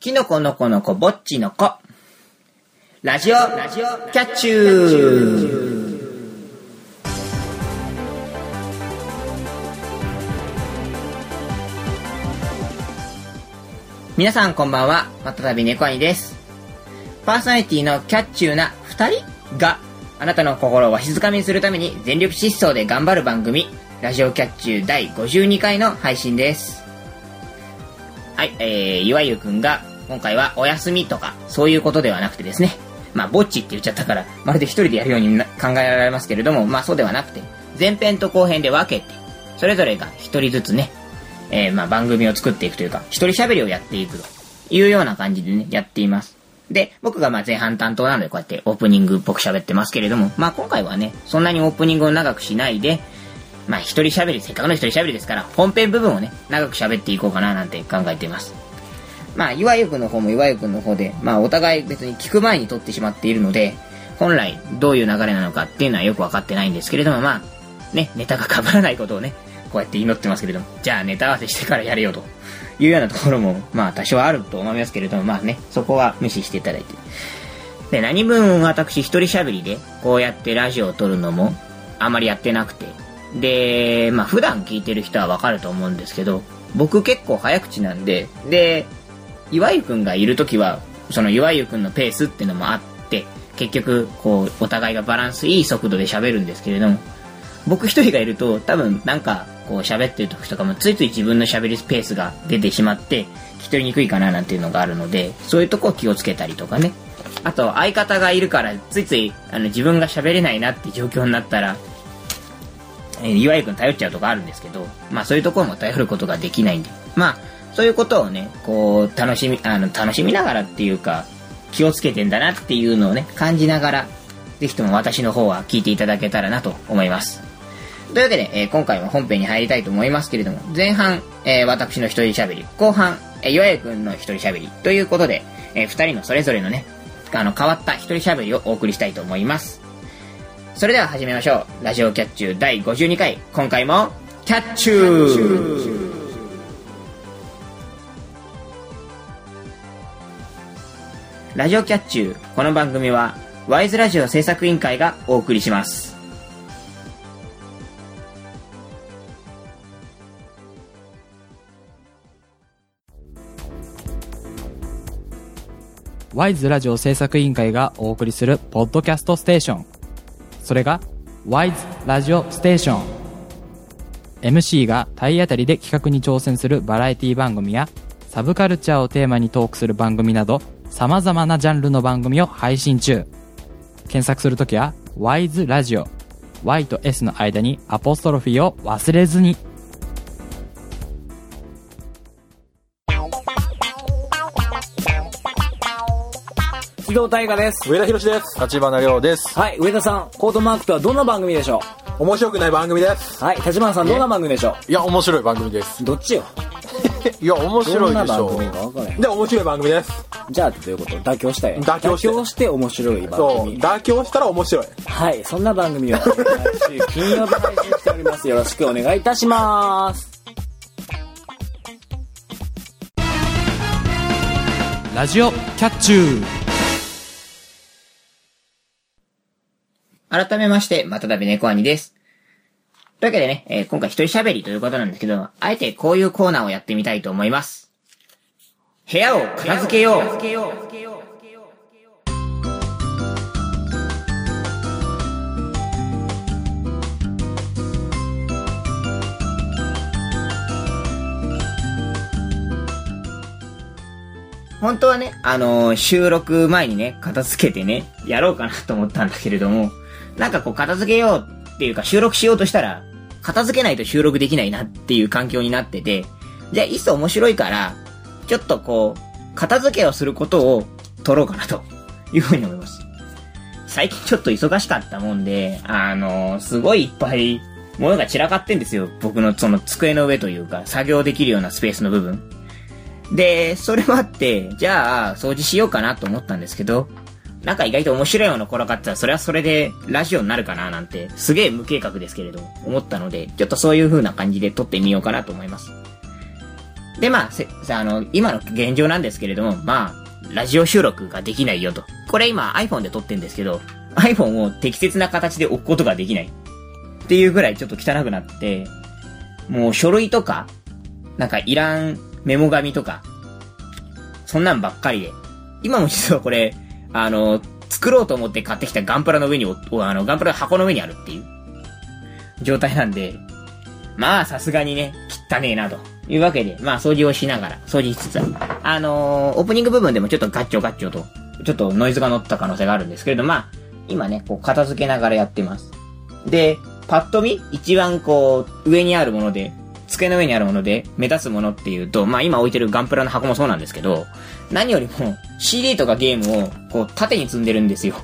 キノコのこのこぼっちの子。ラジオ、ラジオ、キャッチュー。皆さんこんばんは、またたび猫兄です。パーソナリティのキャッチューな二人が、あなたの心をわしづかみにするために全力疾走で頑張る番組、ラジオキャッチュー第52回の配信です。はい、えー、ゆわゆくんが、今回はお休みとか、そういうことではなくてですね、まあ、ぼっちって言っちゃったから、まるで一人でやるように考えられますけれども、まあそうではなくて、前編と後編で分けて、それぞれが一人ずつね、えー、まあ番組を作っていくというか、一人喋りをやっていくというような感じでね、やっています。で、僕がまあ前半担当なのでこうやってオープニングっぽく喋ってますけれども、まあ今回はね、そんなにオープニングを長くしないで、まあ一人喋り、せっかくの一人喋りですから、本編部分をね、長く喋っていこうかななんて考えています。まあ、岩井くんの方も岩井くんの方で、まあお互い別に聞く前に撮ってしまっているので、本来どういう流れなのかっていうのはよくわかってないんですけれども、まあ、ね、ネタが被らないことをね、こうやって祈ってますけれども、じゃあネタ合わせしてからやれよというようなところも、まあ多少あると思いますけれども、まあね、そこは無視していただいて。で、何分私一人喋りで、こうやってラジオを撮るのも、あまりやってなくて。で、まあ普段聞いてる人はわかると思うんですけど、僕結構早口なんで、で、岩井くんがいるときは、その岩井くんのペースっていうのもあって、結局、こう、お互いがバランスいい速度で喋るんですけれども、僕一人がいると、多分なんか、こう喋ってる時とかも、ついつい自分の喋りスペースが出てしまって、聞き取りにくいかななんていうのがあるので、そういうとこを気をつけたりとかね。あと、相方がいるから、ついつい、あの、自分が喋れないなって状況になったら、えー岩井くん頼っちゃうとかあるんですけど、まあそういうところも頼ることができないんで、まあ、そういうことをね、こう、楽しみ、あの、楽しみながらっていうか、気をつけてんだなっていうのをね、感じながら、ぜひとも私の方は聞いていただけたらなと思います。というわけで、えー今回は本編に入りたいと思いますけれども、前半、えー私の一人喋り、後半、えー、岩井くんの一人喋りということで、えー二人のそれぞれのね、あの、変わった一人喋りをお送りしたいと思います。それでは始めましょう。ラジオキャッチュー第52回、今回も、キャッチューラジオキャッチュー。この番組は、ワイズラジオ制作委員会がお送りします。ワイズラジオ制作委員会がお送りするポッドキャストステーション。それが、ワイズラジオステーション。MC が体当たりで企画に挑戦するバラエティ番組や、サブカルチャーをテーマにトークする番組など、様々なジャンルの番組を配信中。検索するときは、ワイズラジオ。Y と S の間にアポストロフィーを忘れずに。機動大河です。上田博です。立花亮です。はい、上田さん、コートマークとはどんな番組でしょ面白くない番組です。うはい、立花さん、どんな番組でしょいや、面白い番組です。うどっちよ？いや、面白いでしょ番組か分からへん。で、面白い番組です。じゃあ、どういうこと？妥協したよ。妥協して妥協して面白い番そう、組。妥協したら面白い。はい、そんな番組を、毎週金曜日配信しております。よろしくお願いいたします。ラジオキャッチュー。改めまして、またたび猫兄です。というわけでね、えー今回一人喋りということなんですけど、あえてこういうコーナーをやってみたいと思います。部屋を片付けよう本当はね、あのー収録前にね、片付けてね、やろうかなと思ったんだけれども、なんかこう片付けようっていうか収録しようとしたら、片付けないと収録できないなっていう環境になってて、じゃあいっそ面白いから、ちょっとこう、片付けをすることを撮ろうかなというふうに思います。最近ちょっと忙しかったもんで、あのすごいいっぱい物が散らかってんですよ。僕のその机の上というか、作業できるようなスペースの部分。で、それもあって、じゃあ、掃除しようかなと思ったんですけど、なんか意外と面白いもの転がってたら、それはそれでラジオになるかななんて、すげえ無計画ですけれど、思ったので、ちょっとそういう風な感じで撮ってみようかなと思います。で、まあ、せ、さあの、今の現状なんですけれども、まあ、ラジオ収録ができないよと。これ今 iPhone で撮ってんですけど、iPhone を適切な形で置くことができない。っていうぐらいちょっと汚くなって、もう書類とか、なんかいらんメモ紙とか、そんなんばっかりで。今も実はこれ、あの、作ろうと思って買ってきたガンプラの上に、あの、ガンプラ箱の上にあるっていう状態なんで、まあさすがにね、汚ねえなと。いうわけで、まあ掃除をしながら、掃除しつつ、あのーオープニング部分でもちょっとガッチョガッチョと、ちょっとノイズが乗った可能性があるんですけれど、まあ、今ね、こう片付けながらやってます。で、パッと見、一番こう、上にあるもので、机の上にあるもので目立つものっていうと、まあ今置いてるガンプラの箱もそうなんですけど、何よりも CD とかゲームをこう縦に積んでるんですよ。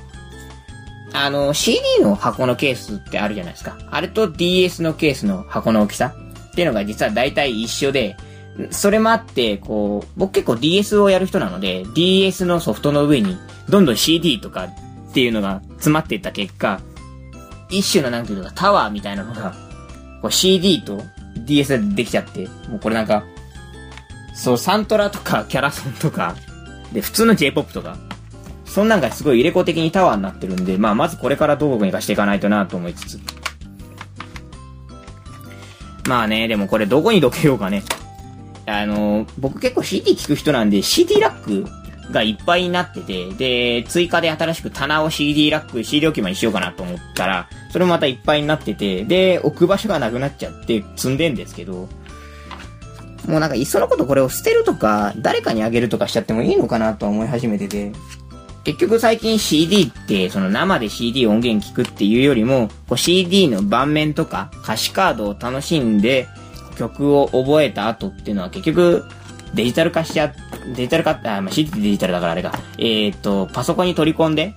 あの、CD の箱のケースってあるじゃないですか。あれと DS のケースの箱の大きさっていうのが実は大体一緒で、それもあって、こう、僕結構 DS をやる人なので、DS のソフトの上に、どんどん CD とかっていうのが詰まっていった結果、一種のなんていうのか、タワーみたいなのが、こう CD と DS でできちゃって、もうこれなんか、そう、サントラとか キャラソンとか、で、普通の J-POP とか、そんなんがすごい入れ子的にタワーになってるんで、まあ、まずこれからどうにかしていかないとなと思いつつ。まあね、でもこれどこにどけようかね。あの、僕結構 CD 聞く人なんで CD ラックがいっぱいになってて、で、追加で新しく棚を CD ラック、CD 置き場にしようかなと思ったら、それもまたいっぱいになってて、で、置く場所がなくなっちゃって積んでんですけど、もうなんかいっそのことこれを捨てるとか、誰かにあげるとかしちゃってもいいのかなと思い始めてて、結局最近 CD って、その生で CD 音源聞くっていうよりも、こう CD の盤面とか歌詞カードを楽しんで曲を覚えた後っていうのは結局デジタル化しちゃ、デジタル化、あ、まあ、CD デジタルだからあれか。えっ、と、パソコンに取り込んで、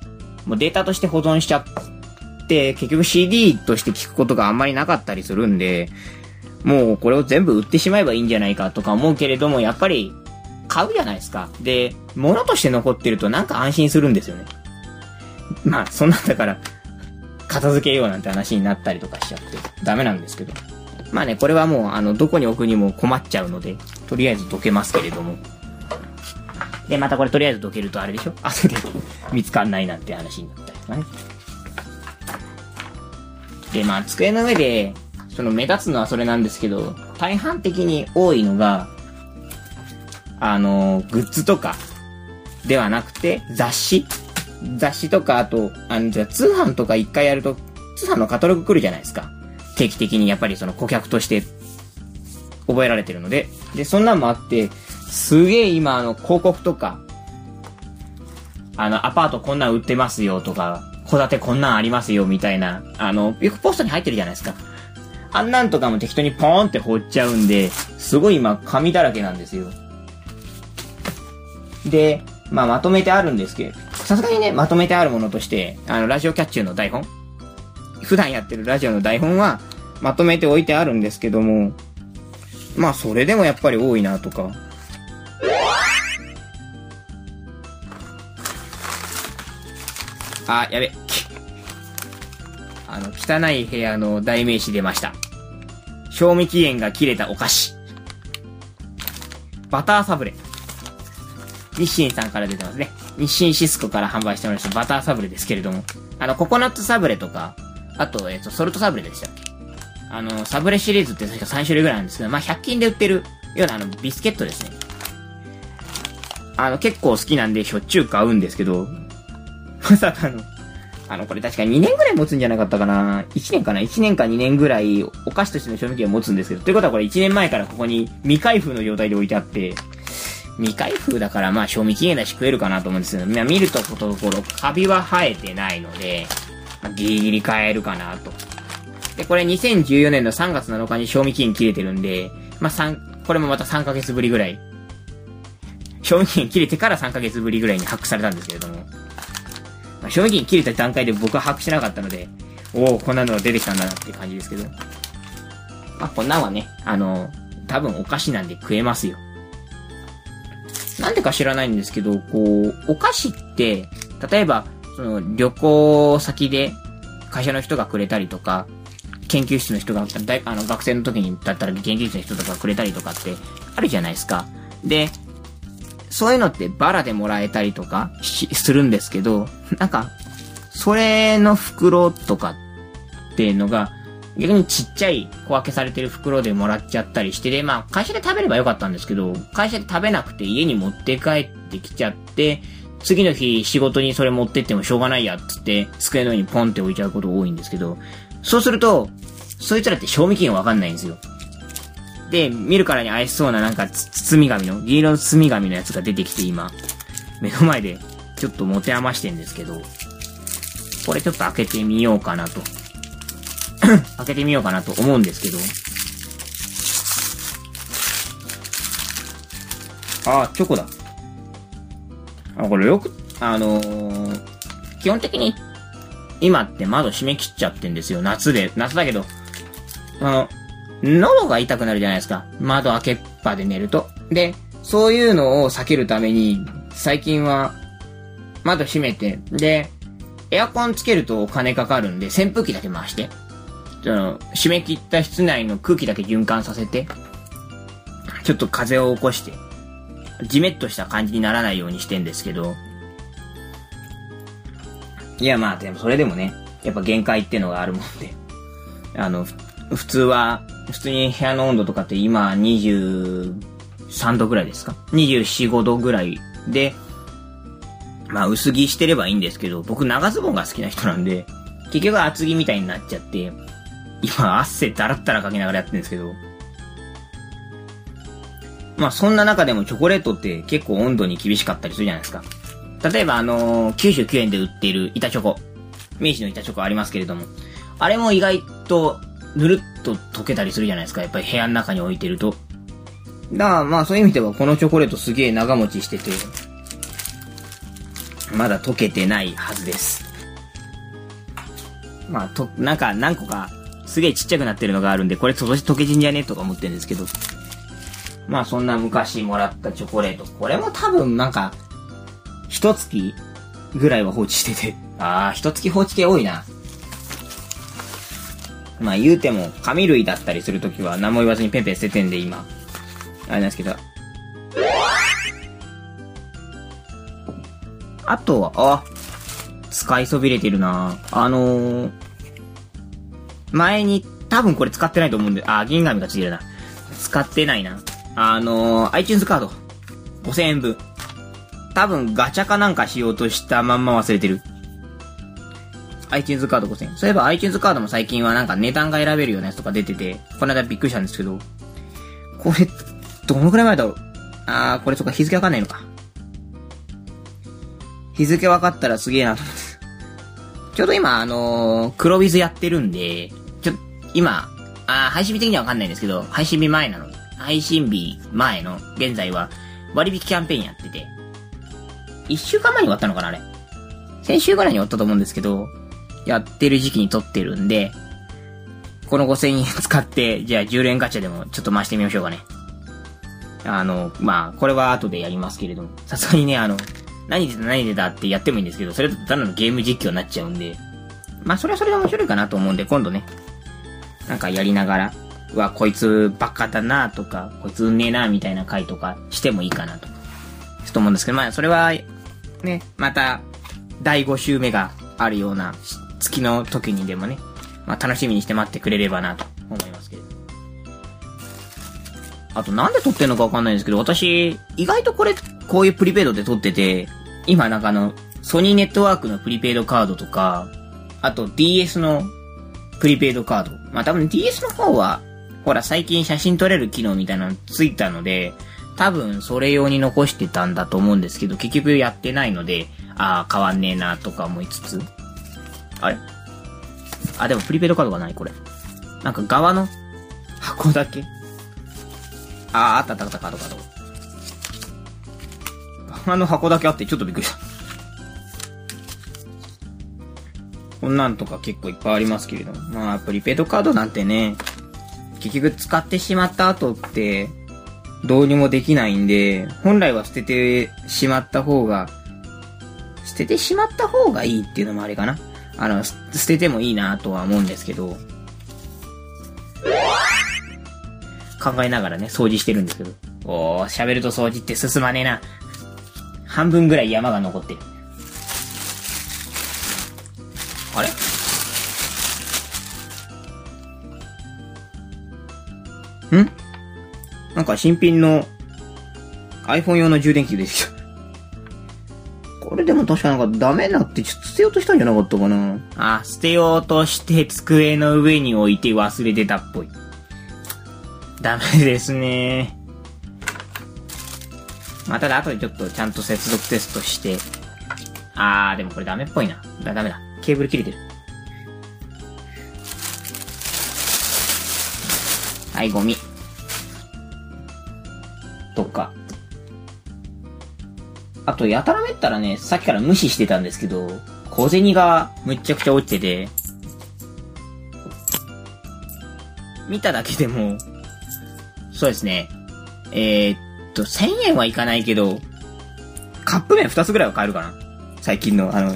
もうデータとして保存しちゃって、結局 CD として聞くことがあんまりなかったりするんで、もうこれを全部売ってしまえばいいんじゃないかとか思うけれども、やっぱり買うじゃないですか。で、物として残ってるとなんか安心するんですよね。まあ、そんなんだから、片付けようなんて話になったりとかしちゃって、ダメなんですけど。まあね、これはもう、あの、どこに置くにも困っちゃうので、とりあえずどけますけれども。で、またこれとりあえずどけるとあれでしょ？後で見つかんないなんて話になったりとかね。で、まあ、机の上で、その目立つのはそれなんですけど、大半的に多いのが、あの、グッズとか、ではなくて、雑誌雑誌とか、あと、あの、じゃ通販とか一回やると、通販のカタログ来るじゃないですか。定期的にやっぱりその顧客として覚えられてるので。で、そんなんもあって、すげえ今あの広告とか、あの、アパートこんなん売ってますよとか、戸建てこんなんありますよみたいな、あの、よくポストに入ってるじゃないですか。あんなんとかも適当にポーンって放っちゃうんで、すごい今紙だらけなんですよ。で、まあまとめてあるんですけど、さすがにね、まとめてあるものとして、あの、ラジオキャッチューの台本普段やってるラジオの台本は、まとめておいてあるんですけども、まあそれでもやっぱり多いなとか。あ、やべ。あの、汚い部屋の代名詞出ました。賞味期限が切れたお菓子。バターサブレ。日清さんから出てますね。日清シスコから販売してもらいましたバターサブレですけれども。あの、ココナッツサブレとか、あと、えっ、と、ソルトサブレでしたっけ？あの、サブレシリーズって確か3種類ぐらいなんですけど、まあ、100均で売ってるようなあの、ビスケットですね。あの、結構好きなんでしょっちゅう買うんですけど、まさかの、あの、これ確か2年ぐらい持つんじゃなかったかな ?1 年かな ?1 年か2年ぐらいお菓子としての賞味期限を持つんですけど、ということはこれ1年前からここに未開封の状態で置いてあって、未開封だからまあ賞味期限だし食えるかなと思うんですけど、ま見るところ、カビは生えてないので、ギリギリ買えるかなと。で、これ2014年の3月7日に賞味期限切れてるんで、まあ3、これもまた3ヶ月ぶりぐらい。賞味期限切れてから3ヶ月ぶりぐらいに発掘されたんですけれども。まあ、賞味期限切れた段階で僕は把握しなかったので、おおこんなのが出てきたんだなっていう感じですけど。まあこんなんはね、あの、多分お菓子なんで食えますよ。なんでか知らないんですけど、こう、お菓子って、例えば、その、旅行先で会社の人がくれたりとか、研究室の人が、大あの、学生の時にだったら研究室の人とかくれたりとかってあるじゃないですか。で、そういうのってバラでもらえたりとかするんですけど、なんか、それの袋とかっていうのが、逆にちっちゃい小分けされてる袋でもらっちゃったりして、で、まあ、会社で食べればよかったんですけど、会社で食べなくて家に持って帰ってきちゃって、次の日仕事にそれ持ってってもしょうがないやっつって、机の上にポンって置いちゃうこと多いんですけど、そうすると、そいつらって賞味期限わかんないんですよ。で、見るからに怪しそうななんか包み紙の、銀色の包み紙のやつが出てきて今、目の前でちょっと持て余してんですけど、これちょっと開けてみようかなと。開けてみようかなと思うんですけど。あー、チョコだ。あ、これよく、あのー基本的に、今って窓閉め切っちゃってんですよ。夏で、夏だけど、あの、喉が痛くなるじゃないですか。窓開けっぱで寝ると。で、そういうのを避けるために、最近は、窓閉めて、で、エアコンつけるとお金かかるんで、扇風機だけ回して、その、締め切った室内の空気だけ循環させて、ちょっと風を起こして、じめっとした感じにならないようにしてんですけど、いやまあ、でもそれでもね、やっぱ限界っていうのがあるもんで、あの、普通は、普通に部屋の温度とかって今23度ぐらいですか ?24、5度ぐらいで、まあ薄着してればいいんですけど、僕長ズボンが好きな人なんで、結局厚着みたいになっちゃって、今汗だらったらかきながらやってるんですけど、まあそんな中でもチョコレートって結構温度に厳しかったりするじゃないですか。例えばあのー99円で売っている板チョコ。明治の板チョコありますけれども、あれも意外とぬるっと溶けたりするじゃないですか。やっぱり部屋の中に置いてると。だからまあそういう意味ではこのチョコレートすげえ長持ちしてて、まだ溶けてないはずです。まあ、と、なんか何個かすげえちっちゃくなってるのがあるんで、これ今年溶けちんじゃねとか思ってるんですけど。まあそんな昔もらったチョコレート。これも多分なんか、一月ぐらいは放置してて。ああ、一月放置系多いな。まあ言うても、紙類だったりするときは何も言わずにペンペン捨ててんで今。あれなんですけど。あとは、あ、使いそびれてるなあのー、前に、多分これ使ってないと思うんで、あ、銀紙がついてるな。使ってないな。あのー、iTunes カード。5000円分。多分ガチャかなんかしようとしたまんま忘れてる。iTunes カード5000円。そういえば iTunes カードも最近はなんか値段が選べるようなやつとか出てて、この間びっくりしたんですけど、これ、どのくらい前だろう？あー、これそっか日付わかんないのか。日付分かったらすげえなと思って。ちょうど今、あのー、黒ビズやってるんで、ちょ、今、あー配信日的にはわかんないんですけど、配信日前なので。配信日前の現在は割引キャンペーンやってて、一週間前に終わったのかなあれ。先週ぐらいに終わったと思うんですけど、やってる時期に撮ってるんで、この5000円使って、じゃあ10連ガチャでもちょっと回してみましょうかね。あの、まあ、これは後でやりますけれども、さすがにね、あの、何出た何出たってやってもいいんですけど、それだとただのゲーム実況になっちゃうんで、まあ、それはそれで面白いかなと思うんで、今度ね、なんかやりながら、うわ、こいつばっかだなとか、こいつうんねえなみたいな回とかしてもいいかなと。ちょと思うんですけど、まあ、それは、ね、また、第5週目があるような月の時にでもね、まあ、楽しみにして待ってくれればなと思いますけど。あと、なんで撮ってんのかわかんないんですけど、私、意外とこれ、こういうプリペイドで撮ってて、今なんかあの、ソニーネットワークのプリペイドカードとか、あと DS のプリペイドカード。まあ多分 DS の方は、ほら最近写真撮れる機能みたいなのついたので、多分それ用に残してたんだと思うんですけど、結局やってないので、ああ、変わんねえなとか思いつつ。あれ？あ、でもプリペイドカードがない、これ。なんか側の箱だけ。ああ、あったあったあった、カードカード。側の箱だけあってちょっとびっくりした。こんなんとか結構いっぱいありますけれども。まあ、プリペイドカードなんてね、結局使ってしまった後って、どうにもできないんで、本来は捨ててしまった方が、捨ててしまった方がいいっていうのもあれかな。あの、捨ててもいいなとは思うんですけど、考えながらね、掃除してるんですけど。おー、喋ると掃除って進まねえな。半分ぐらい山が残ってる。あれ？ん？なんか新品の iPhone 用の充電器出てきた。これでも確かなんかダメなってちょっと捨てようとしたんじゃなかったかなあ、捨てようとして机の上に置いて忘れてたっぽい。ダメですね。まあ、ただ後でちょっとちゃんと接続テストして。あー、でもこれダメっぽいな。だ、ダメだ。ケーブル切れてる。はい、ゴミ。とか。あと、やたらめったらね、さっきから無視してたんですけど、小銭がむっちゃくちゃ落ちてて、見ただけでも、そうですね。えー、っと、1000円はいかないけど、カップ麺2つぐらいは買えるかな最近の、あの、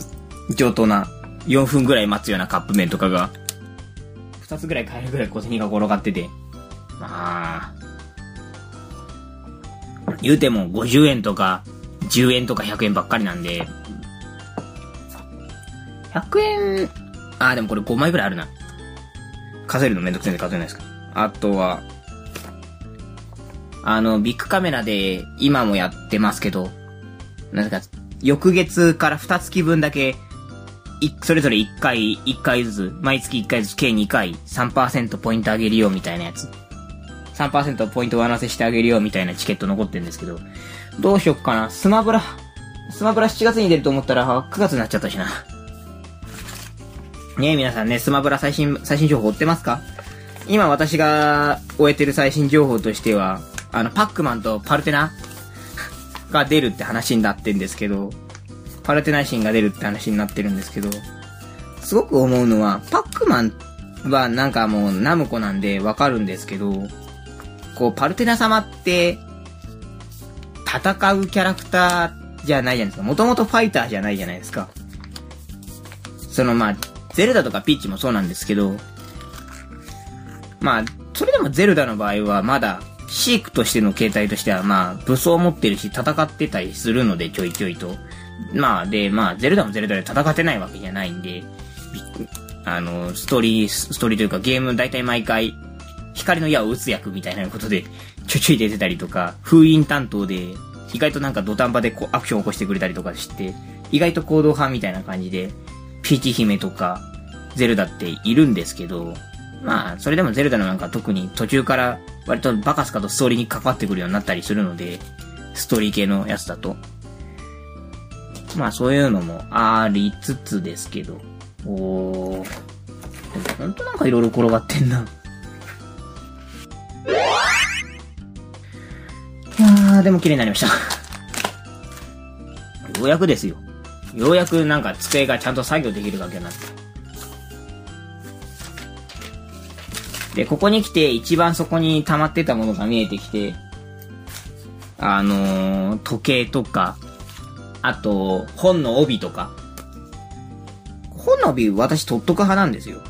上等な、4分ぐらい待つようなカップ麺とかが、2つぐらい買えるぐらい小銭が転がってて、まあ、言うても50円とか、10円とか100円ばっかりなんで、100円、あでもこれ5枚ぐらいあるな。数えるのめんどくさいんで数えないですか。あとは、あの、ビッグカメラで今もやってますけど、なんか、翌月から2月分だけ、それぞれ1回、1回ずつ、毎月1回ずつ計2回、3%ポイントあげるよみたいなやつ。3%ポイント上乗せしてあげるよみたいなチケット残ってるんですけど、どうしよっかな。スマブラ、スマブラ7月に出ると思ったら9月になっちゃったしな。ねえ皆さんね、スマブラ最新、最新情報追ってますか？今私が終えてる最新情報としては、あの、パックマンとパルテナが出るって話になってんですけど、パルテナシンが出るって話になってるんですけど、すごく思うのは、パックマンはなんかもうナムコなんでわかるんですけど、こう、パルテナ様って、戦うキャラクターじゃないじゃないですか。もともとファイターじゃないじゃないですか。そのまあ、ゼルダとかピッチもそうなんですけど、まあ、それでもゼルダの場合はまだ、シークとしての形態としてはまあ、武装を持ってるし戦ってたりするのでちょいちょいと。まあ、で、まあ、ゼルダもゼルダで戦ってないわけじゃないんで、あの、ストーリー、ストーリーというかゲーム大体毎回、光の矢を撃つ役みたいなことで、ちょちょい出てたりとか、封印担当で、意外となんか土壇場でこうアクションを起こしてくれたりとかして、意外と行動派みたいな感じで、ピーチ姫とか、ゼルダっているんですけど、まあ、それでもゼルダのなんか特に途中から割とバカスカとストーリーに関わってくるようになったりするので、ストーリー系のやつだと。まあそういうのもありつつですけど、おー。ほんとなんかいろいろ転がってんな。いやー、でも綺麗になりました。ようやくですよ。ようやくなんか机がちゃんと作業できるわけになって。で、ここに来て一番そこに溜まってたものが見えてきて、あのー、時計とか、あと、本の帯とか。本の帯私取っとく派なんですよ。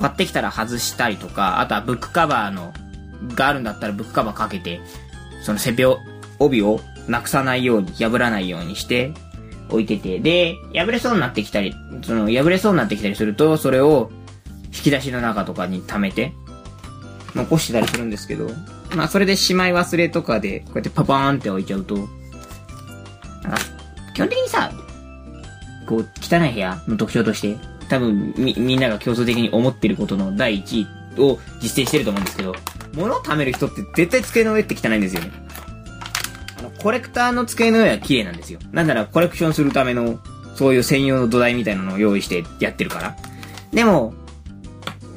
買ってきたら外したりとか、あとはブックカバーの、があるんだったらブックカバーかけて、その背表、帯をなくさないように、破らないようにして、置いてて、で、破れそうになってきたり、その、破れそうになってきたりすると、それを、引き出しの中とかに溜めて、残してたりするんですけど、まあそれでしまい忘れとかで、こうやってパパーンって置いちゃうと、なんか、基本的にさ、こう、汚い部屋の特徴として、多分み、みんなが競争的に思ってることの第一位を実践してると思うんですけど、物を貯める人って絶対机の上って汚いんですよね。あの、コレクターの机の上は綺麗なんですよ。なんならコレクションするための、そういう専用の土台みたいなのを用意してやってるから。でも、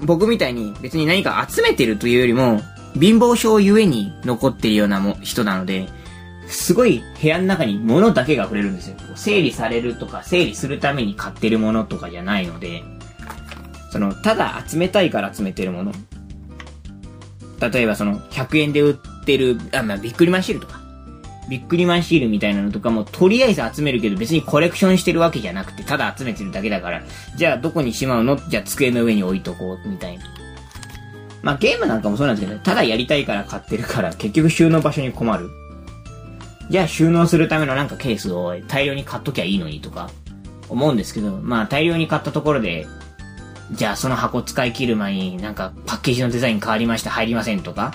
僕みたいに別に何か集めてるというよりも、貧乏症ゆえに残ってるようなも人なので、すごい部屋の中に物だけが溢れるんですよ。整理されるとか、整理するために買ってるものとかじゃないので、その、ただ集めたいから集めてるもの。例えばその、100円で売ってる、あ、まあ、ビックリマンシールとか。ビックリマンシールみたいなのとかも、とりあえず集めるけど別にコレクションしてるわけじゃなくて、ただ集めてるだけだから、じゃあどこにしまうの？じゃあ机の上に置いとこう、みたいな。まあゲームなんかもそうなんですけど、ただやりたいから買ってるから、結局収納場所に困る。じゃあ収納するためのなんかケースを大量に買っときゃいいのにとか、思うんですけど、まあ大量に買ったところで、じゃあその箱使い切る前になんかパッケージのデザイン変わりました入りませんとか、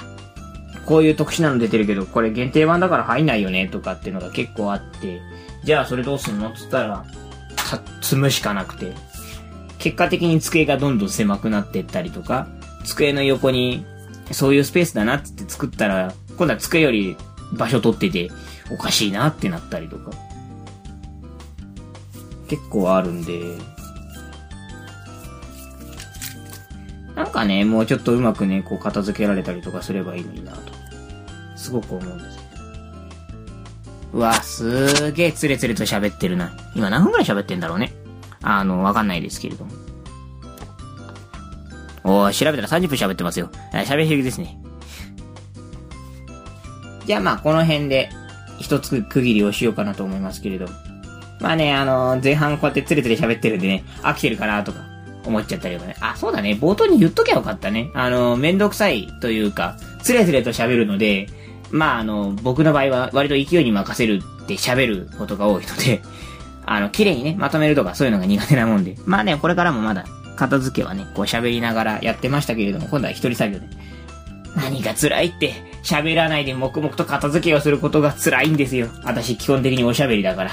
こういう特殊なの出てるけど、これ限定版だから入んないよねとかっていうのが結構あって、じゃあそれどうすんのっつったら、積むしかなくて、結果的に机がどんどん狭くなってったりとか、机の横にそういうスペースだなっつって作ったら、今度は机より場所取ってて、おかしいなってなったりとか。結構あるんで、なんかね、もうちょっとうまくね、こう片付けられたりとかすればいいのになと。すごく思うんです。うわ、すーげーつれつれと喋ってるな。今何分くらい喋ってんだろうね。あの、わかんないですけれども。おー、調べたら30分喋ってますよ。喋りすぎですね。じゃあまあ、この辺で、一つ区切りをしようかなと思いますけれど。まあね、あの前半こうやってつれつれ喋ってるんでね、飽きてるかなとか、思っちゃったりとかね。あ、そうだね、冒頭に言っときゃよかったね。あのめんどくさいというか、つれつれと喋るので、まああの、僕の場合は割と勢いに任せるって喋ることが多いので、あの、綺麗にね、まとめるとかそういうのが苦手なもんで。まあね、これからもまだ、片付けはね、こう喋りながらやってましたけれども、今度は一人作業で。何が辛いって、喋らないで黙々と片付けをすることが辛いんですよ。私基本的におしゃべりだから。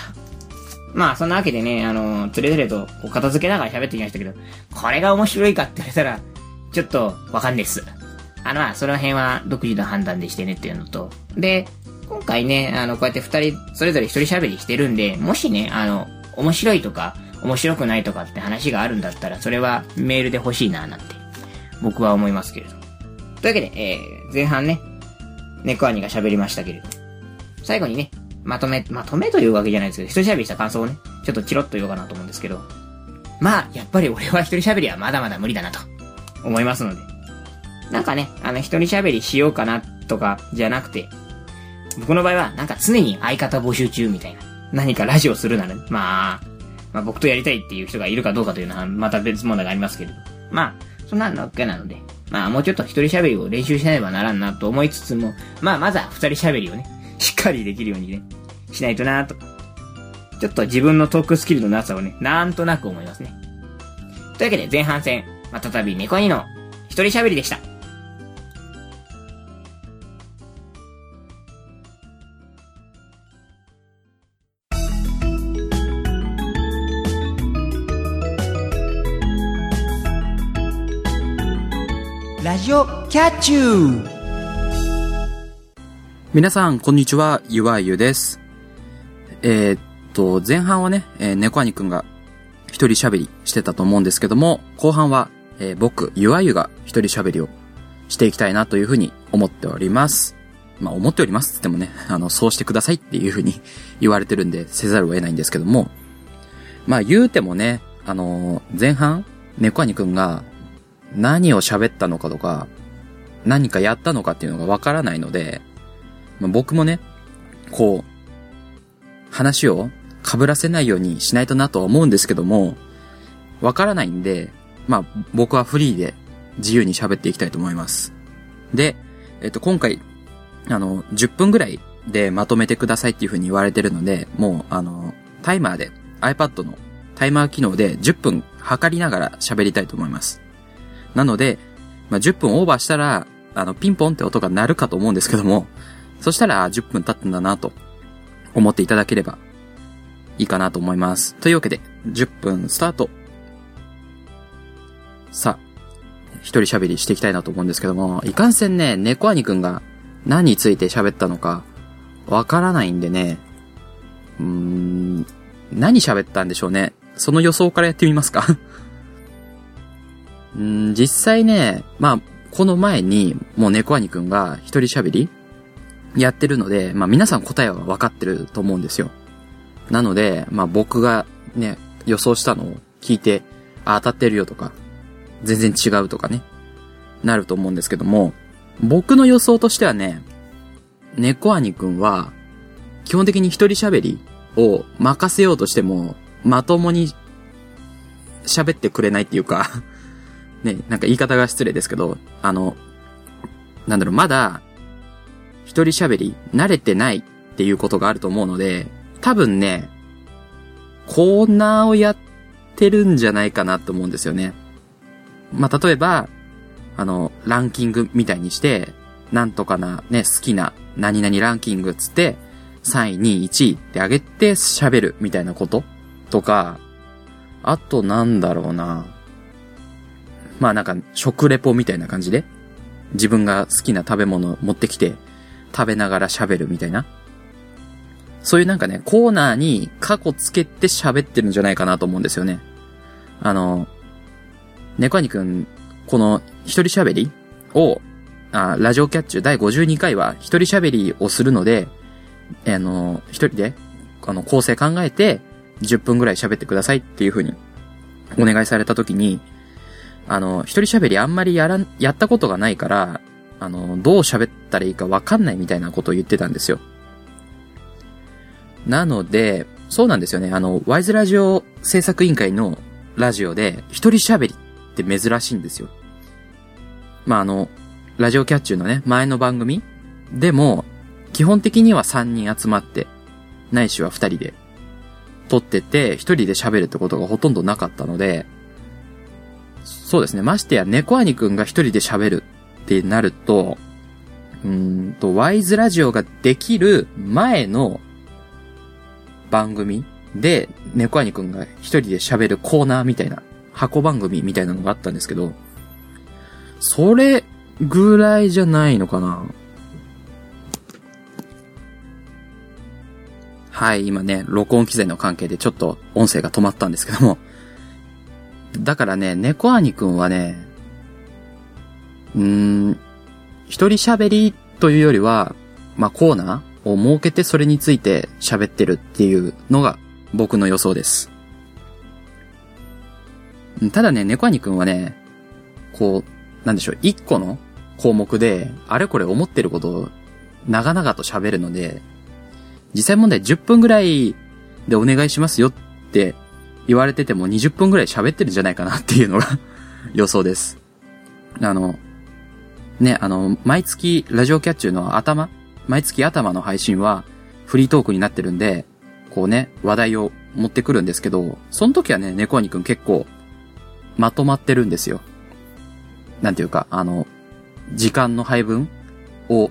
まあ、そんなわけでね、あの、つれづれとこう片付けながら喋ってきましたけど、これが面白いかって言われたら、ちょっとわかんないっす。あの、まあ、その辺は独自の判断でしてねっていうのと、で、今回ね、あの、こうやって二人、それぞれ一人喋りしてるんで、もしね、あの、面白いとか、面白くないとかって話があるんだったら、それはメールで欲しいな、なんて、僕は思いますけれど。というわけで、えー、前半ね、猫兄が喋りましたけれど、最後にね、まとめ、まとめというわけじゃないですけど、一人喋りした感想をね、ちょっとチロッと言おうかなと思うんですけど、まあ、やっぱり俺は一人喋りはまだまだ無理だなと、思いますので。なんかね、あの、一人喋りしようかなとか、じゃなくて、僕の場合は、なんか常に相方募集中みたいな。何かラジオするなら、まあ、まあ僕とやりたいっていう人がいるかどうかというのは、また別問題がありますけれど。まあ、そんなのっけなので、まあもうちょっと一人喋りを練習しなければならんなと思いつつも、まあまずは二人喋りをね、かりできるようにね、しないとなとか。ちょっと自分のトークスキルのなさをね、なんとなく思いますね。というわけで前半戦、まあ、再び猫にの一人喋りでした。ラジオキャッチュー皆さん、こんにちは、ゆわゆです。えーっと、前半はね、えー、猫兄くんが一人喋りしてたと思うんですけども、後半は、えー僕、ゆわゆが一人喋りをしていきたいなというふうに思っております。まあ、思っておりますって言ってもね、あの、そうしてくださいっていうふうに 言われてるんで、せざるを得ないんですけども、まあ、言うてもね、あのー前半、猫兄くんが何を喋ったのかとか、何かやったのかっていうのがわからないので、まあ、僕もね、こう、話を被らせないようにしないとなとは思うんですけども、わからないんで、まあ僕はフリーで自由に喋っていきたいと思います。で、えっと今回、あの、10分ぐらいでまとめてくださいっていう風に言われてるので、もうあの、タイマーで iPad のタイマー機能で10分測りながら喋りたいと思います。なので、まあ、10分オーバーしたら、あの、ピンポンって音が鳴るかと思うんですけども、そしたら、10分経ったんだなと思っていただければいいかなと思います。というわけで、10分スタート。さあ、一人喋りしていきたいなと思うんですけども、いかんせんね、猫兄くんが何について喋ったのかわからないんでね、うーん、何喋ったんでしょうね。その予想からやってみますか うーん、実際ね、まあ、この前に、もう猫兄くんが一人喋りやってるので、まあ皆さん答えは分かってると思うんですよ。なので、まあ僕がね、予想したのを聞いて、あ、当たってるよとか、全然違うとかね、なると思うんですけども、僕の予想としてはね、猫兄くんは、基本的に一人喋りを任せようとしても、まともに喋ってくれないっていうか、ね、なんか言い方が失礼ですけど、あの、なんだろう、まだ、一人喋り、慣れてないっていうことがあると思うので、多分ね、コーナーをやってるんじゃないかなと思うんですよね。まあ、例えば、あの、ランキングみたいにして、なんとかな、ね、好きな、何々ランキングつって、3位、2位、1位って上げて喋るみたいなこととか、あとなんだろうな。まあなんか、食レポみたいな感じで、自分が好きな食べ物を持ってきて、食べながら喋るみたいな。そういうなんかね、コーナーに過去つけて喋ってるんじゃないかなと思うんですよね。あの、猫兄くん、この一人喋りを、あラジオキャッチュ第52回は一人喋りをするので、あの、一人で、あの、構成考えて、10分ぐらい喋ってくださいっていう風に、お願いされた時に、あの、一人喋りあんまりやらん、やったことがないから、あの、どう喋ったらいいかわかんないみたいなことを言ってたんですよ。なので、そうなんですよね。あの、ワイズラジオ制作委員会のラジオで、一人喋りって珍しいんですよ。まあ、あの、ラジオキャッチューのね、前の番組でも、基本的には3人集まって、ないしは2人で、撮ってて、1人で喋るってことがほとんどなかったので、そうですね。ましてや、猫兄くんが1人で喋るってなると、うんと、ワイズラジオができる前の番組で、猫兄くんが1人で喋るコーナーみたいな、箱番組みたいなのがあったんですけど、それぐらいじゃないのかなはい、今ね、録音機材の関係でちょっと音声が止まったんですけども。だからね、猫兄くんはね、うーん、一人喋りというよりは、まあ、コーナーを設けてそれについて喋ってるっていうのが僕の予想です。ただね、猫兄くんはね、こう、なんでしょう、一個の項目で、あれこれ思ってることを長々と喋るので、実際問題10分ぐらいでお願いしますよって言われてても20分ぐらい喋ってるんじゃないかなっていうのが 予想です。あの、ね、あの、毎月ラジオキャッチューの頭、毎月頭の配信はフリートークになってるんで、こうね、話題を持ってくるんですけど、その時はね、猫兄くん結構まとまってるんですよ。なんていうか、あの、時間の配分を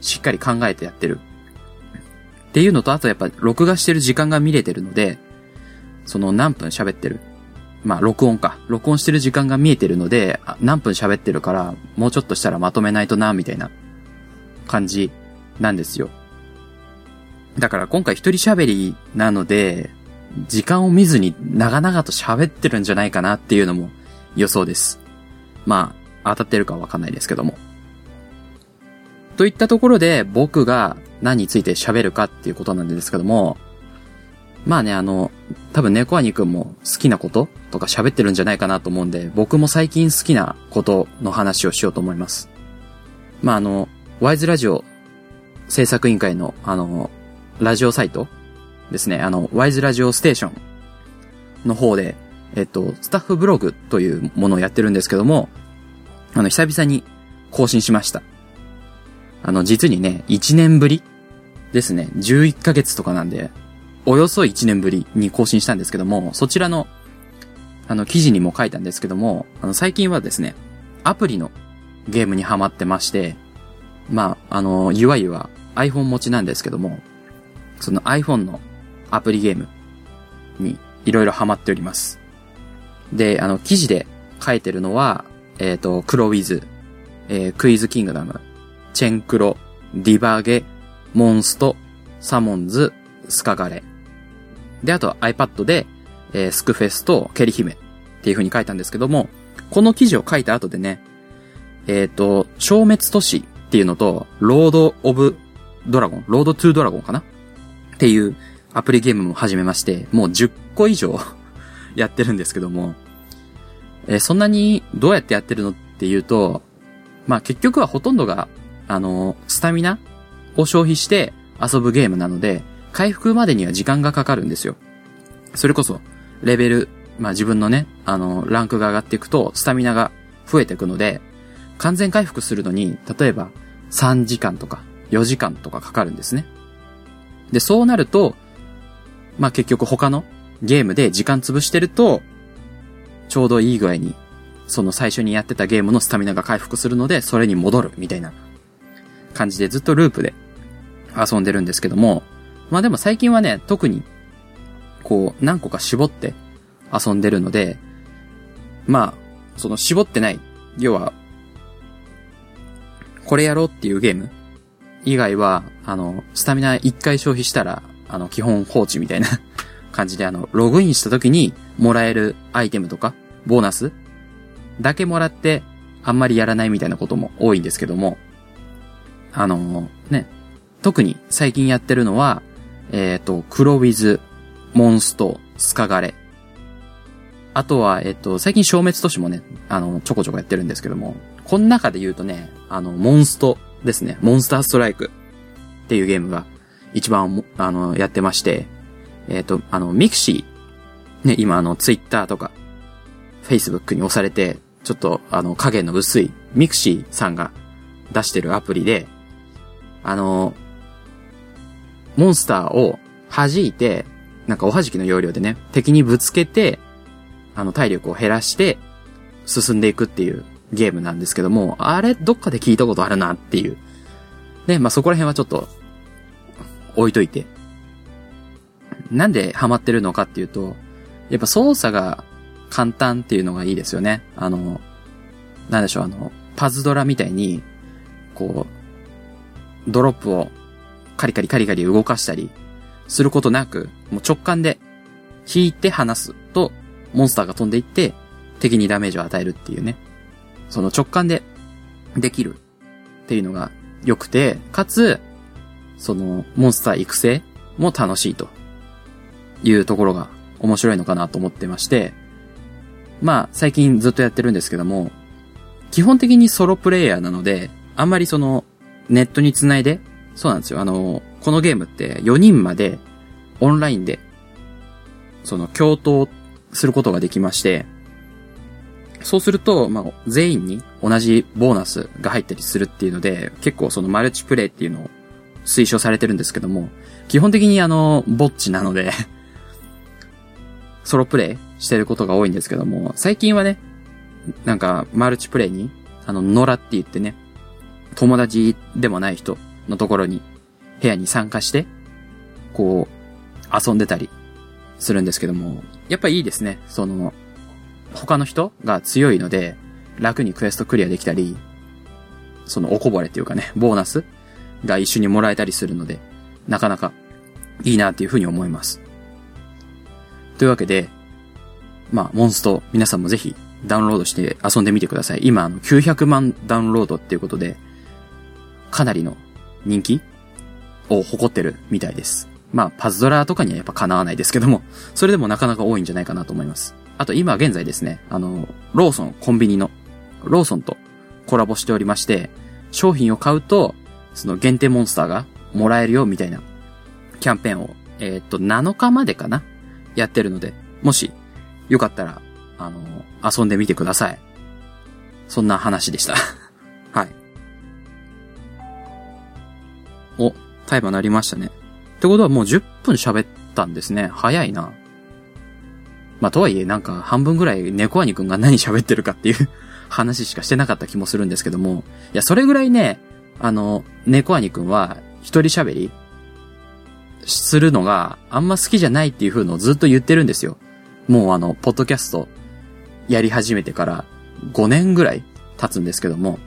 しっかり考えてやってる。っていうのと、あとやっぱ録画してる時間が見れてるので、その何分喋ってる。まあ、録音か。録音してる時間が見えてるので、何分喋ってるから、もうちょっとしたらまとめないとな、みたいな感じなんですよ。だから今回一人喋りなので、時間を見ずに長々と喋ってるんじゃないかなっていうのも予想です。まあ、当たってるかわかんないですけども。といったところで僕が何について喋るかっていうことなんですけども、まあね、あの、多分猫兄くんも好きなこととか喋ってるんじゃないかなと思うんで、僕も最近好きなことの話をしようと思います。まああの、ワイズラジオ制作委員会のあの、ラジオサイトですね、あの、ワイズラジオステーションの方で、えっと、スタッフブログというものをやってるんですけども、あの、久々に更新しました。あの、実にね、1年ぶりですね。11ヶ月とかなんで、およそ1年ぶりに更新したんですけども、そちらの、あの、記事にも書いたんですけども、あの、最近はですね、アプリのゲームにハマってまして、まあ、あの、UI は iPhone 持ちなんですけども、その iPhone のアプリゲームにいろいろハマっております。で、あの、記事で書いてるのは、えっ、と、クロウィズ、えークイズキングダム、チェンクロ、ディバーゲ、モンスト、サモンズ、スカガレ。で、あと iPad で、えースクフェスとケリ姫っていう風に書いたんですけども、この記事を書いた後でね、えっ、と、消滅都市っていうのと、ロード・オブ・ドラゴン、ロード・トゥ・ドラゴンかな？っていうアプリゲームも始めまして、もう10個以上 やってるんですけども、えーそんなにどうやってやってるのっていうと、まあ結局はほとんどが、あの、スタミナを消費して遊ぶゲームなので、回復までには時間がかかるんですよ。それこそ、レベル、まあ自分のね、あの、ランクが上がっていくと、スタミナが増えていくので、完全回復するのに、例えば3時間とか4時間とかかかるんですね。で、そうなると、まあ結局他のゲームで時間潰してると、ちょうどいい具合に、その最初にやってたゲームのスタミナが回復するので、それに戻るみたいな感じでずっとループで遊んでるんですけども、まあでも最近はね、特に、こう、何個か絞って遊んでるので、まあ、その絞ってない、要は、これやろうっていうゲーム以外は、あの、スタミナ1回消費したら、あの、基本放置みたいな 感じで、あの、ログインした時にもらえるアイテムとか、ボーナスだけもらって、あんまりやらないみたいなことも多いんですけども、あのね、特に最近やってるのは、えっ、と、クロウィズ、モンスト、スカガレ。あとは、えっ、と、最近消滅都市もね、あの、ちょこちょこやってるんですけども、この中で言うとね、あの、モンストですね、モンスターストライクっていうゲームが一番、あの、やってまして、えっ、と、あの、ミクシー、ね、今あの、ツイッターとか、フェイスブックに押されて、ちょっと、あの、影の薄い、ミクシーさんが出してるアプリで、あの、モンスターを弾いて、なんかおはじきの要領でね、敵にぶつけて、あの、体力を減らして、進んでいくっていうゲームなんですけども、あれ、どっかで聞いたことあるなっていう。で、まあ、そこら辺はちょっと、置いといて。なんでハマってるのかっていうと、やっぱ操作が簡単っていうのがいいですよね。あの、なんでしょう、あの、パズドラみたいに、こう、ドロップをカリカリカリカリ動かしたりすることなく、もう直感で引いて離すと、モンスターが飛んでいって、敵にダメージを与えるっていうね。その直感でできる。っていうのが良くて、かつ、その、モンスター育成も楽しいと。いうところが面白いのかなと思ってまして、まあ、最近ずっとやってるんですけども、基本的にソロプレイヤーなので、あんまりその、ネットにつないで、そうなんですよ。あの、このゲームって4人までオンラインで、その、共闘することができまして、そうすると、まあ、全員に同じボーナスが入ったりするっていうので、結構そのマルチプレイっていうのを推奨されてるんですけども、基本的にあの、ぼっちなので、ソロプレイしてることが多いんですけども、最近はね、なんか、マルチプレイに、あの、野良って言ってね、友達でもない人のところに、部屋に参加して、こう、遊んでたりするんですけども、やっぱいいですね。その、他の人が強いので、楽にクエストクリアできたり、そのおこぼれっていうかね、ボーナスが一緒にもらえたりするので、なかなかいいなっていうふうに思います。というわけで、まあ、モンスト、皆さんもぜひダウンロードして遊んでみてください。今、あの、900万ダウンロードっていうことで、かなりの人気？を誇ってるみたいです。まあ、パズドラとかにはやっぱ叶わないですけども、それでもなかなか多いんじゃないかなと思います。あと今現在ですね、あの、ローソン、コンビニの、ローソンとコラボしておりまして、商品を買うと、その限定モンスターがもらえるよみたいなキャンペーンを、えーっと、7日までかなやってるので、もし、よかったら、あの、遊んでみてください。そんな話でした。タイマー鳴りましたね。ってことはもう10分喋ったんですね。早いな。まあ、とはいえ、なんか、半分ぐらい猫兄くんが何喋ってるかっていう 話しかしてなかった気もするんですけども、いや、それぐらいね、あの、猫兄くんは、一人喋りするのがあんま好きじゃないっていう風のをずっと言ってるんですよ。もうあの、ポッドキャストやり始めてから5年ぐらい経つんですけども、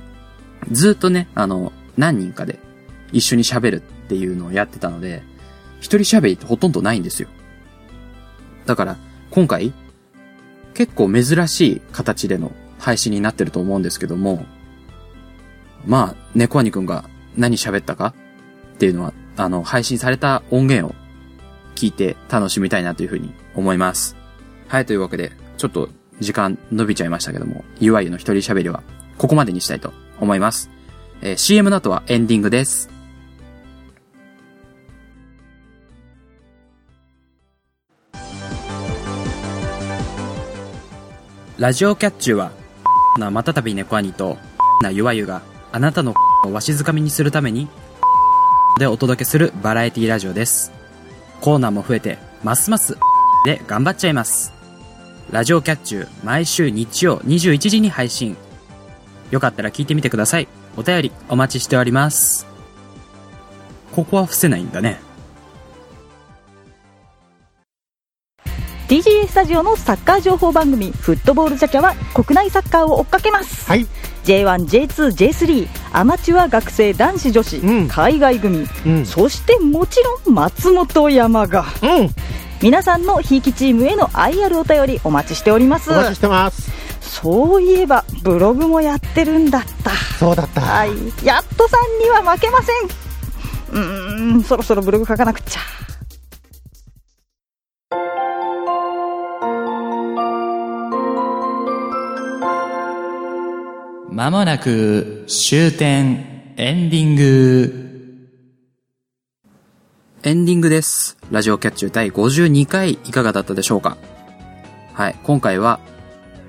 ずっとね、あの、何人かで一緒に喋るっていうのをやってたので、一人喋りってほとんどないんですよ。だから、今回、結構珍しい形での配信になってると思うんですけども、まあ、猫兄くんが何喋ったかっていうのは、あの、配信された音源を聞いて楽しみたいなというふうに思います。はい、というわけで、ちょっと時間伸びちゃいましたけども、UI の一人喋りはここまでにしたいと思います。えー CM の後はエンディングです。ラジオキャッチューは なまたたび猫兄と なゆわゆがあなたの をわしづかみにするためにでお届けするバラエティラジオです。コーナーも増えてますますで頑張っちゃいます。ラジオキャッチュー毎週日曜21時に配信。よかったら聞いてみてください。お便りお待ちしております。ここは伏せないんだね。TGA スタジオのサッカー情報番組「フットボールジャキャ」は国内サッカーを追っかけます、はい。J1J2J3 アマチュア学生男子女子、うん。海外組、うん。そしてもちろん松本山がうん。皆さんのひいきチームへの愛あるお便りお待ちしております。お待ちしてます。そういえばブログもやってるんだった。そうだった。はい。やっとさんには負けません。うーんそろそろブログ書かなくっちゃまもなく終点エンディング。エンディングです。ラジオキャッチュー第52回いかがだったでしょうか？はい、今回は、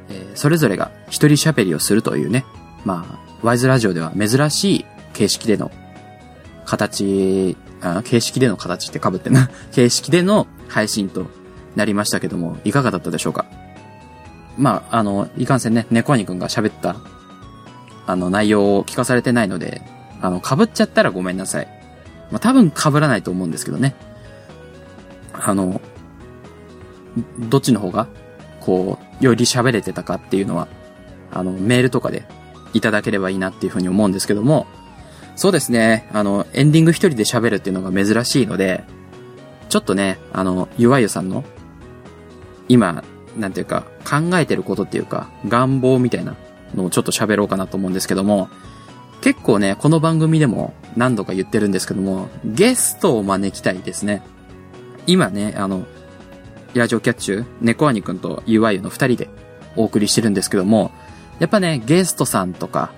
えーそれぞれが一人喋りをするというね、まあ、ワイズラジオでは珍しい形式での形、あ形式での形って被ってな。形式での配信となりましたけども、いかがだったでしょうか？まあ、あの、いかんせんね、猫兄くんが喋った、あの、内容を聞かされてないので、あの、被っちゃったらごめんなさい。まあ、多分被らないと思うんですけどね。あの、どっちの方が、こう、より喋れてたかっていうのは、あの、メールとかでいただければいいなっていうふうに思うんですけども、そうですね、あの、エンディング一人で喋るっていうのが珍しいので、ちょっとね、あの、ゆわゆさんの、今、なんていうか、考えてることっていうか、願望みたいなのをちょっと喋ろうかなと思うんですけども、結構ね、この番組でも何度か言ってるんですけども、ゲストを招きたいですね。今ね、あの、ラジオキャッチュー、猫兄くんとゆわゆの二人でお送りしてるんですけども、やっぱね、ゲストさんとか、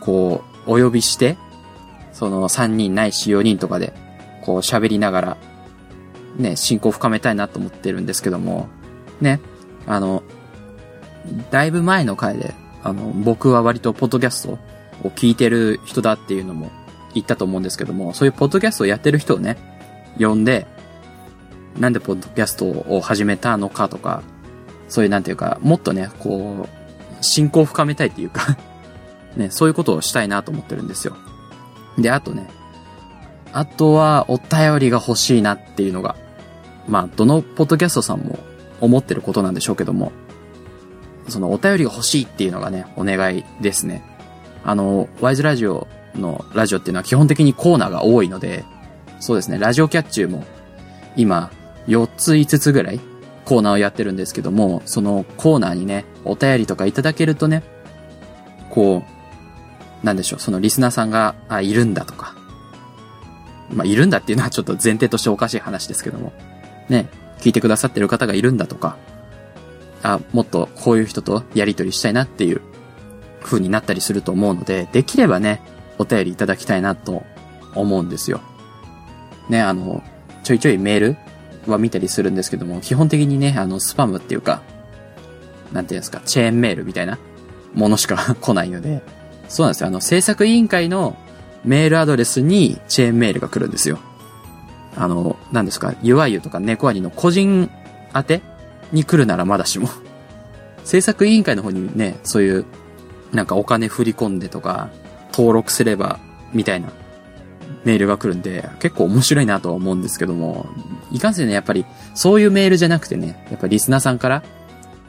こう、お呼びして、その三人ないし四人とかで、こう喋りながら、ね、進行を深めたいなと思ってるんですけども、ね、あの、だいぶ前の回で、あの、僕は割とポッドキャストを聞いてる人だっていうのも言ったと思うんですけども、そういうポッドキャストをやってる人をね、呼んで、なんでポッドキャストを始めたのかとか、そういうなんていうか、もっとね、こう、進行を深めたいっていうか、ね、そういうことをしたいなと思ってるんですよ。で、あとね、あとはお便りが欲しいなっていうのが、まあ、どのポッドキャストさんも思ってることなんでしょうけども、そのお便りが欲しいっていうのがね、お願いですね。あの、ワイズラジオのラジオっていうのは基本的にコーナーが多いので、そうですね、ラジオキャッチューも今4つ5つぐらいコーナーをやってるんですけども、そのコーナーにね、お便りとかいただけるとね、こう、なんでしょう、そのリスナーさんが、あ、いるんだとか、まあ、いるんだっていうのはちょっと前提としておかしい話ですけども、ね、聞いてくださってる方がいるんだとか、あ、もっとこういう人とやりとりしたいなっていう風になったりすると思うので、できればね、お便りいただきたいなと思うんですよ。ね、あの、ちょいちょいメールは見たりするんですけども、基本的にね、あの、スパムっていうか、なんていうんですか、チェーンメールみたいなものしか来ないので、そうなんですよ。あの、制作委員会のメールアドレスにチェーンメールが来るんですよ。あの、なんですか、ゆわゆとか猫アニの個人宛てに来るならまだしも。制作委員会の方にね、そういう、なんかお金振り込んでとか、登録すれば、みたいなメールが来るんで、結構面白いなとは思うんですけども、いかんせんね、やっぱり、そういうメールじゃなくてね、やっぱリスナーさんから、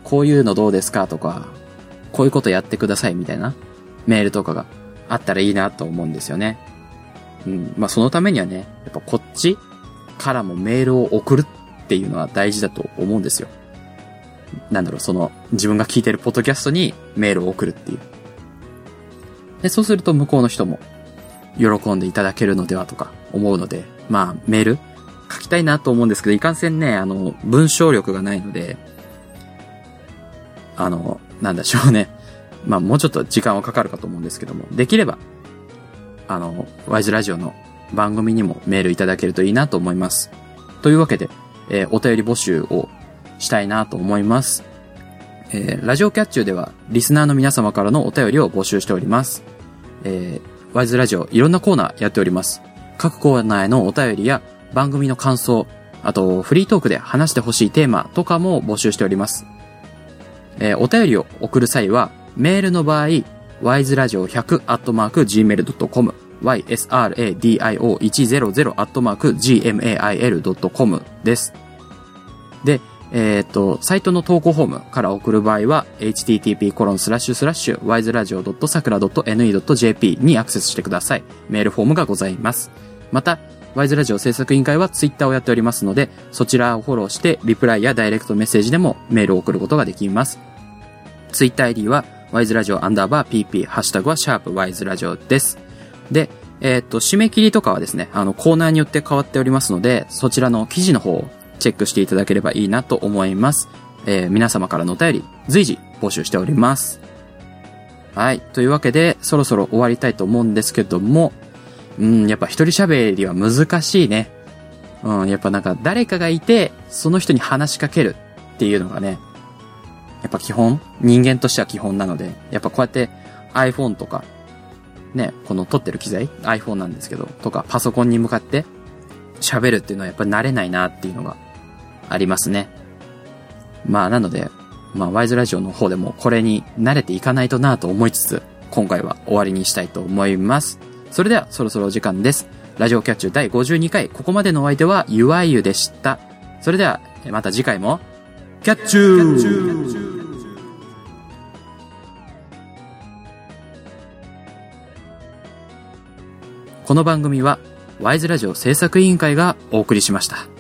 こういうのどうですかとか、こういうことやってくださいみたいなメールとかがあったらいいなと思うんですよね。うん。まあ、そのためにはね、やっぱこっちからもメールを送るっていうのは大事だと思うんですよ。なんだろう、その、自分が聞いてるポッドキャストにメールを送るっていう。で、そうすると向こうの人も喜んでいただけるのではとか思うので、まあ、メール書きたいなと思うんですけど、いかんせんね、あの、文章力がないので、あの、なんでしょうね。まあ、もうちょっと時間はかかるかと思うんですけども、できれば、あの、ワイズラジオの番組にもメールいただけるといいなと思います。というわけで、えーお便り募集をしたいなと思います。えーラジオキャッチューでは、リスナーの皆様からのお便りを募集しております。えーワイズラジオ、いろんなコーナーやっております。各コーナーへのお便りや、番組の感想、あと、フリートークで話してほしいテーマとかも募集しております。えーお便りを送る際は、メールの場合、wiseradio100-gmail.com、ysradio100-gmail.com です。で、えっ、と、サイトの投稿フォームから送る場合は、http://wiseradio.sakura.ne.jp にアクセスしてください。メールフォームがございます。また、ワイズラジオ制作委員会はツイッターをやっておりますので、そちらをフォローして、リプライやダイレクトメッセージでもメールを送ることができます。ツイッター ID は、ワイズラジオアンダーバー PP、ハッシュタグはシャープワイズラジオです。で、えっ、と、締め切りとかはですね、あの、コーナーによって変わっておりますので、そちらの記事の方をチェックしていただければいいなと思います。えー皆様からのお便り、随時募集しております。はい。というわけで、そろそろ終わりたいと思うんですけども、うん、やっぱ一人喋りは難しいね。うん、やっぱなんか誰かがいて、その人に話しかけるっていうのがね、やっぱ基本、人間としては基本なので、やっぱこうやって iPhone とか、ね、この撮ってる機材 ?iPhone なんですけど、とかパソコンに向かって喋るっていうのはやっぱ慣れないなっていうのがありますね。まあなので、まあワイズラジオの方でもこれに慣れていかないとなと思いつつ、今回は終わりにしたいと思います。それではそろそろお時間です。ラジオキャッチュ第52回、ここまでのお相手はゆわゆでした。それでは、えまた次回も、キャッチューこの番組は、ワイズラジオ制作委員会がお送りしました。